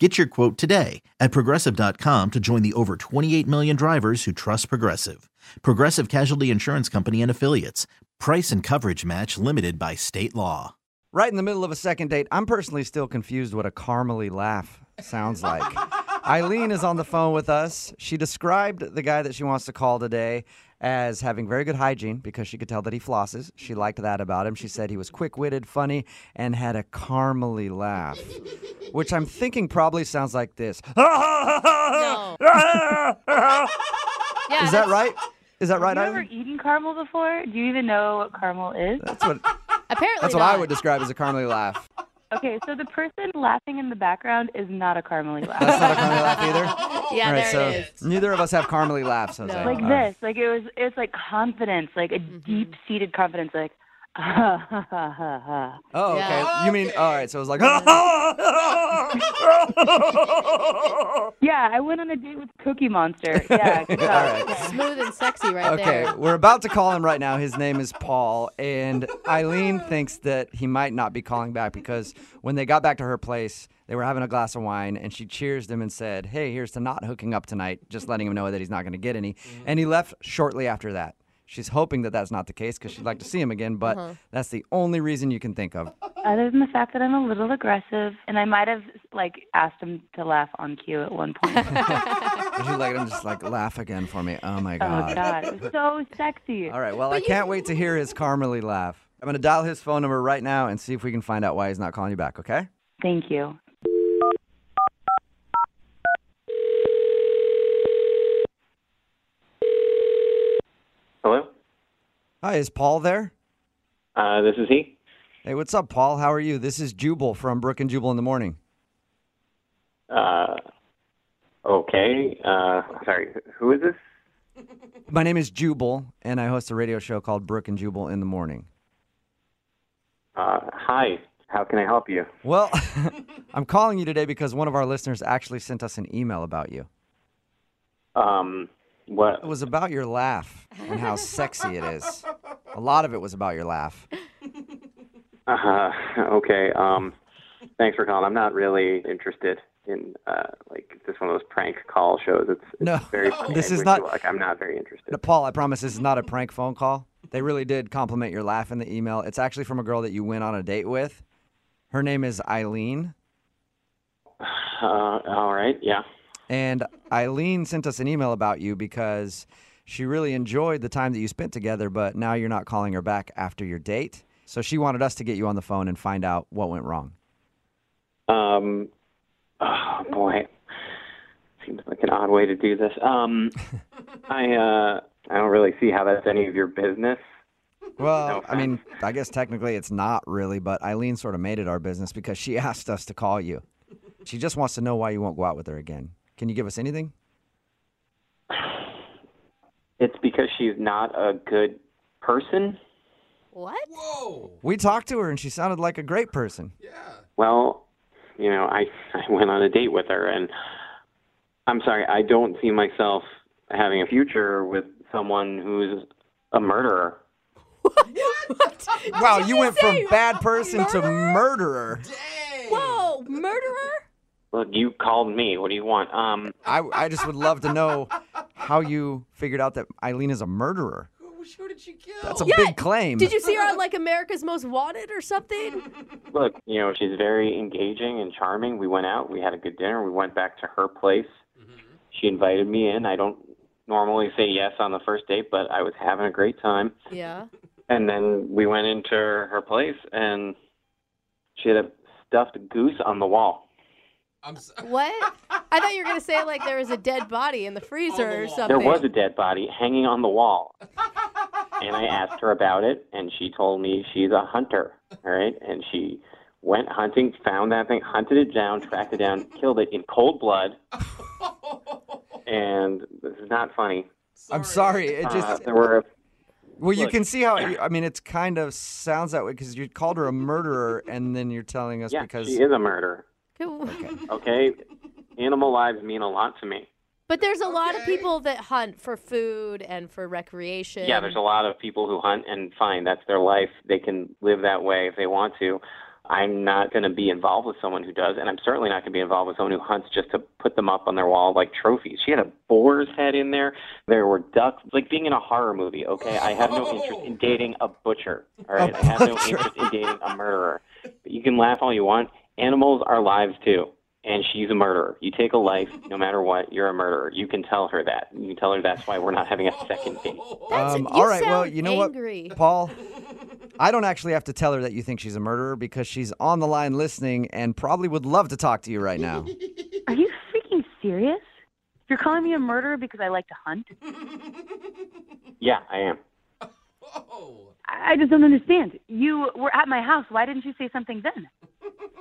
Get your quote today at progressive.com to join the over 28 million drivers who trust Progressive. Progressive Casualty Insurance Company and Affiliates. Price and coverage match limited by state law. Right in the middle of a second date, I'm personally still confused what a caramely laugh sounds like. Eileen is on the phone with us. She described the guy that she wants to call today as having very good hygiene because she could tell that he flosses. She liked that about him. She said he was quick witted, funny, and had a caramely laugh, which I'm thinking probably sounds like this. No. Yeah, Is that right? Is that right, Have you ever Eileen? eaten caramel before? Do you even know what caramel is? That's what, Apparently that's what I not. would describe as a caramely laugh. Okay, so the person laughing in the background is not a caramely laugh. That's not a caramely laugh either? Yeah, All right, there so it is. neither of us have caramely laughs, Jose. No. like All right. this. Like it was it's like confidence, like a Mm-hmm. deep seated confidence, like ha ha ha ha ha. Oh, okay. Yeah. You mean all right? So it was like. Yeah, I went on a date with Cookie Monster. Yeah, good All job. right. Yeah. Smooth and sexy right there. okay, there. we're about to call him right now. His name is Paul, and Eileen thinks that he might not be calling back because when they got back to her place, they were having a glass of wine, and she cheers him and said, "Hey, here's to not hooking up tonight," just letting him know that he's not going to get any. Mm-hmm. And he left shortly after that. She's hoping that that's not the case because she'd like to see him again, but that's the only reason you can think of. Other than the fact that I'm a little aggressive, and I might have like asked him to laugh on cue at one point. Would you like him just like laugh again for me? Oh my god! oh god. God, it was so sexy. All right. Well, I can't wait to hear his caramely laugh. I'm going to dial his phone number right now and see if we can find out why he's not calling you back, okay? Thank you. Hi, is Paul there? Uh, this is he. Hey, what's up, Paul? How are you? This is Jubal from Brooke and Jubal in the Morning. Uh, okay. Uh, sorry, who is this? My name is Jubal, and I host a radio show called Brooke and Jubal in the Morning. Uh, hi. How can I help you? Well, I'm calling you today because one of our listeners actually sent us an email about you. Um, what? It was about your laugh and how sexy it is. A lot of it was about your laugh. Uh, huh. okay. Um, thanks for calling. I'm not really interested in uh, like just one of those prank call shows. It's, it's No, very. funny. this is not- you luck. I'm not very interested. Now, Paul, I promise this is not a prank phone call. They really did compliment your laugh in the email. It's actually from a girl that you went on a date with. Her name is Eileen. Uh, all right. Yeah. And Eileen sent us an email about you because she really enjoyed the time that you spent together, but now you're not calling her back after your date. So she wanted us to get you on the phone and find out what went wrong. Um. Oh boy. Seems like an odd way to do this. Um. I uh. I don't really see how that's any of your business. Well, No I mean, I guess technically it's not really, but Eileen sort of made it our business because she asked us to call you. She just wants to know why you won't go out with her again. Can you give us anything? It's because she's not a good person. What? Whoa! We talked to her and she sounded like a great person. Yeah. Well, you know, I I went on a date with her, and I'm sorry, I don't see myself having a future with someone who's a murderer. What? Wow, you went from bad person to murderer. Whoa, murderer? Look, you called me. What do you want? Um, I, I just would love to know how you figured out that Eileen is a murderer. Who did she kill? That's a Yeah, big claim. Did you see her on like America's Most Wanted or something? look, you know, she's very engaging and charming. We went out. We had a good dinner. We went back to her place. She invited me in. I don't normally say yes on the first date, but I was having a great time. Yeah. And then we went into her place, and she had a stuffed goose on the wall. I'm so- What? I thought you were gonna say like there was a dead body in the freezer or something. There was a dead body hanging on the wall. and I asked her about it, and she told me she's a hunter, all right? And she went hunting, found that thing, hunted it down, tracked it down, killed it in cold blood. and this is not funny. I'm sorry. It Uh, just there were Well, you Look. can see how. I mean, it's kind of sounds that way because you called her a murderer, and then you're telling us Yeah, because. she is a murderer. Okay, animal lives mean a lot to me. But there's a lot of people that hunt for food and for recreation. Yeah, there's a lot of people who hunt, and fine, that's their life. They can live that way if they want to. I'm not going to be involved with someone who does, and I'm certainly not going to be involved with someone who hunts just to put them up on their wall like trophies. She had a boar's head in there. There were ducks. It's like being in a horror movie, okay? I have no oh. interest in dating a butcher, all right? I have no interest in dating a murderer. But you can laugh all you want. Animals are lives too. And she's a murderer. You take a life, no matter what, you're a murderer. You can tell her that. You can tell her that's why we're not having a second date. That's, Um, all right, well, you know angry. what, Paul? I don't actually have to tell her that you think she's a murderer because she's on the line listening and probably would love to talk to you right now. Are you freaking serious? You're calling me a murderer because I like to hunt? Yeah, I am. I I just don't understand. You were at my house. Why didn't you say something then?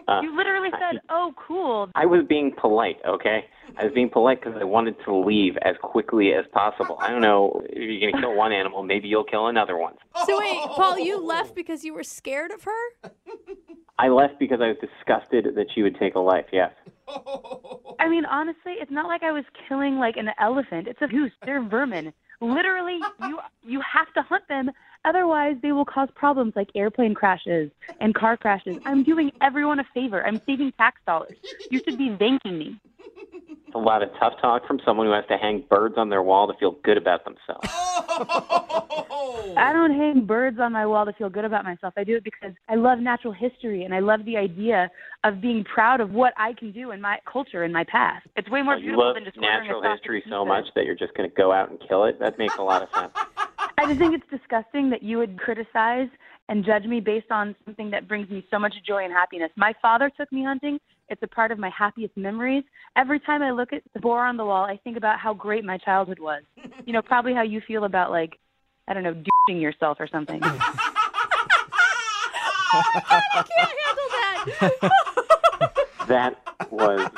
Uh, You literally said, "Oh, cool." I was being polite, okay? I was being polite because I wanted to leave as quickly as possible. I don't know if you're going to kill one animal, maybe you'll kill another one. So wait, Paul, you left because you were scared of her? I left because I was disgusted that she would take a life, yes. I mean, honestly, it's not like I was killing like an elephant. It's a goose. They're vermin. Literally, you you have to hunt them, otherwise they will cause problems like airplane crashes and car crashes. I'm doing everyone a favor. I'm saving tax dollars. You should be thanking me. A lot of tough talk from someone who has to hang birds on their wall to feel good about themselves. Oh! I don't hang birds on my wall to feel good about myself. I do it because I love natural history and I love the idea of being proud of what I can do in my culture and my past. It's way more you beautiful love than just ordering a natural history so much that you're just going to go out and kill it. That makes a lot of sense. I just think it's disgusting that you would criticize and judge me based on something that brings me so much joy and happiness. My father took me hunting. It's a part of my happiest memories. Every time I look at the boar on the wall, I think about how great my childhood was. You know, probably how you feel about like, I don't know, douching yourself or something. I can't handle that. That was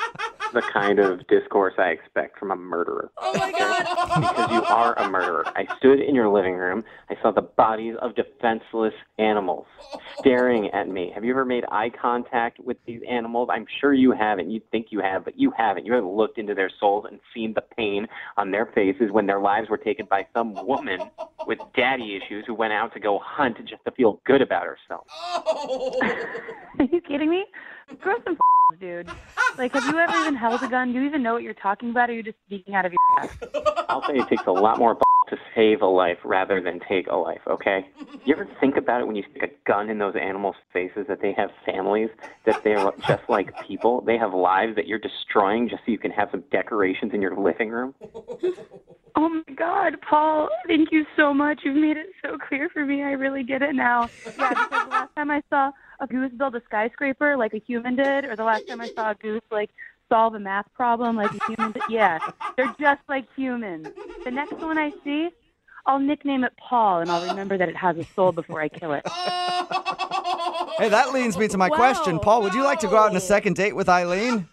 the kind of discourse I expect from a murderer. Oh my god. because you are a murderer. I stood in your living room. I saw the bodies of defenseless animals staring at me. Have you ever made eye contact with these animals? I'm sure you haven't. You think you have, but you haven't. You haven't looked into their souls and seen the pain on their faces when their lives were taken by some woman with daddy issues who went out to go hunt just to feel good about herself. Oh. Are you kidding me? Grow some dude. Like, have you ever even held a gun? Do you even know what you're talking about? Or are you just speaking out of your ass? I'll say it takes a lot more to save a life rather than take a life, okay? You ever think about it when you stick a gun in those animals' faces that they have families, that they're just like people? They have lives that you're destroying just so you can have some decorations in your living room? Oh my God, Paul! Thank you so much. You've made it so clear for me. I really get it now. Yeah, because last time I saw a goose build a skyscraper like a human did, or the last time I saw a goose like solve a math problem like a human did, yeah, they're just like humans. The next one I see, I'll nickname it Paul, and I'll remember that it has a soul before I kill it. Hey, that leads me to my Wow. question. Paul, would you like to go out on a second date with Eileen?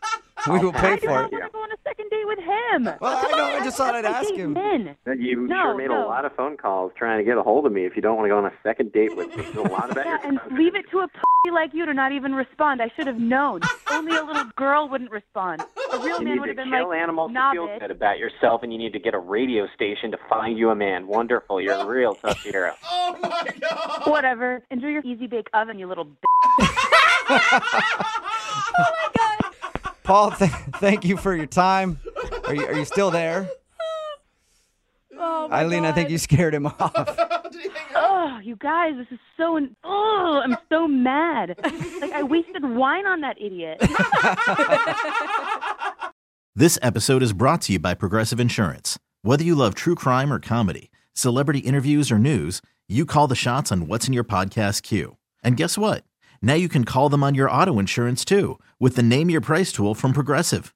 We will pay for not it. want to go on a second date with him. Well, I know. I just thought I'd ask Date him. men. You No, sure made no. a lot of phone calls trying to get a hold of me if you don't want to go on a second date with me. A lot about Yeah, your and leave it to a pussy like you to not even respond. I should have known. Only a little girl wouldn't respond. A real You man would have been kill like, animals nah, to feel bitch. good about yourself, and you need to get a radio station to find you a man. Wonderful. You're a real tough hero. Oh my god. Whatever. Enjoy your easy bake oven, you little bitch. Oh my god. Paul, th- thank you for your time. Are you, are you still there? Oh my Eileen, I think you scared him off. Did he hang up? Oh, you guys, this is so. In- oh, I'm so mad. Like I wasted wine on that idiot. This episode is brought to you by Progressive Insurance. Whether you love true crime or comedy, celebrity interviews or news, you call the shots on what's in your podcast queue. And guess what? Now you can call them on your auto insurance too with the Name Your Price tool from Progressive.